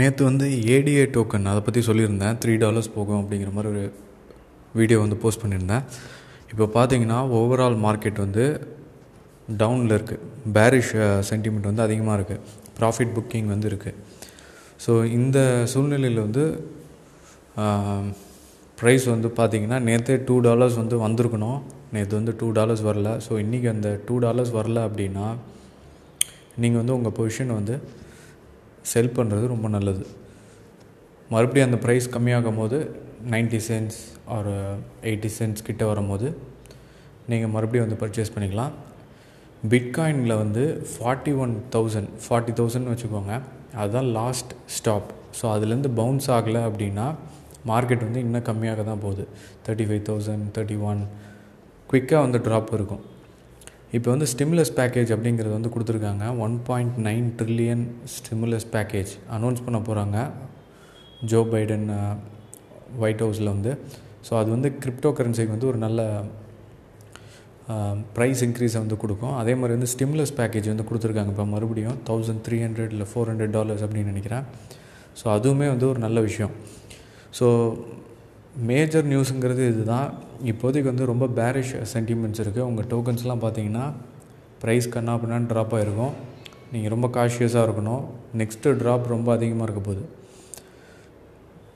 நேற்று வந்து ATA token அதை பற்றி சொல்லியிருந்தேன். த்ரீ டாலர்ஸ் போகும் அப்படிங்கிற மாதிரி ஒரு வீடியோ வந்து போஸ்ட் பண்ணியிருந்தேன். இப்போ பார்த்தீங்கன்னா ஓவரால் மார்க்கெட் வந்து டவுனில் இருக்குது பேரிஷ் சென்டிமெண்ட் வந்து அதிகமாக இருக்குது ப்ராஃபிட் புக்கிங் வந்து இருக்குது ஸோ இந்த சூழ்நிலையில் வந்து ப்ரைஸ் வந்து பார்த்திங்கன்னா நேற்று டூ டாலர்ஸ் வந்து வந்திருக்கணும். நேற்று வந்து டூ டாலர்ஸ் வரல. ஸோ இன்றைக்கி அந்த டூ டாலர்ஸ் வரல அப்படின்னா நீங்கள் வந்து உங்கள் பொசிஷன் வந்து செல் பண்ணுறது ரொம்ப நல்லது. மறுபடியும் அந்த ப்ரைஸ் கம்மியாகும் போது நைன்ட்டி சென்ட்ஸ் ஒரு எயிட்டி சென்ட்ஸ் கிட்ட வரும்போது நீங்கள் மறுபடியும் வந்து பர்ச்சேஸ் பண்ணிக்கலாம். பிட்காயினில் வந்து forty one thousand forty thousand வச்சுக்கோங்க. அதுதான் லாஸ்ட் ஸ்டாப் ஸோ அதுலேருந்து பவுன்ஸ் ஆகலை அப்படின்னா மார்க்கெட் வந்து இன்னும் கம்மியாக தான் போகுது. Thirty five thousand thirty one குவிக்காக வந்து ட்ராப் இருக்கும். இப்போ வந்து ஸ்டிமுலஸ் பேக்கேஜ் அப்படிங்கிறது வந்து கொடுத்துருக்காங்க. One point nine trillion stimulus package announce பண்ண போகிறாங்க ஜோ பைடன் ஒயிட் ஹவுஸில் வந்து. ஸோ அது வந்து கிரிப்டோ கரன்சிக்கு வந்து ஒரு நல்ல ப்ரைஸ் இன்க்ரீஸை வந்து கொடுக்கும். அதே மாதிரி வந்து ஸ்டிமுலஸ் பேக்கேஜ் வந்து கொடுத்துருக்காங்க. இப்போ மறுபடியும் தௌசண்ட் த்ரீ ஹண்ட்ரட் இல்லை ஃபோர் ஹண்ட்ரட் டாலர்ஸ் அப்படின்னு நினைக்கிறேன். ஸோ அதுவுமே வந்து ஒரு நல்ல விஷயம். ஸோ மேஜர் நியூஸுங்கிறது இதுதான். இப்போதைக்கு வந்து ரொம்ப பேரிஷ் சென்டிமெண்ட்ஸ் இருக்குது உங்கள் டோக்கன்ஸ்லாம் பார்த்தீங்கன்னா ப்ரைஸ் கண்ணா பண்ணான்னு ட்ராப் ஆகிருக்கும் நீங்கள் ரொம்ப காஷியஸாக இருக்கணும். நெக்ஸ்ட்டு ட்ராப் ரொம்ப அதிகமாக இருக்க போகுது.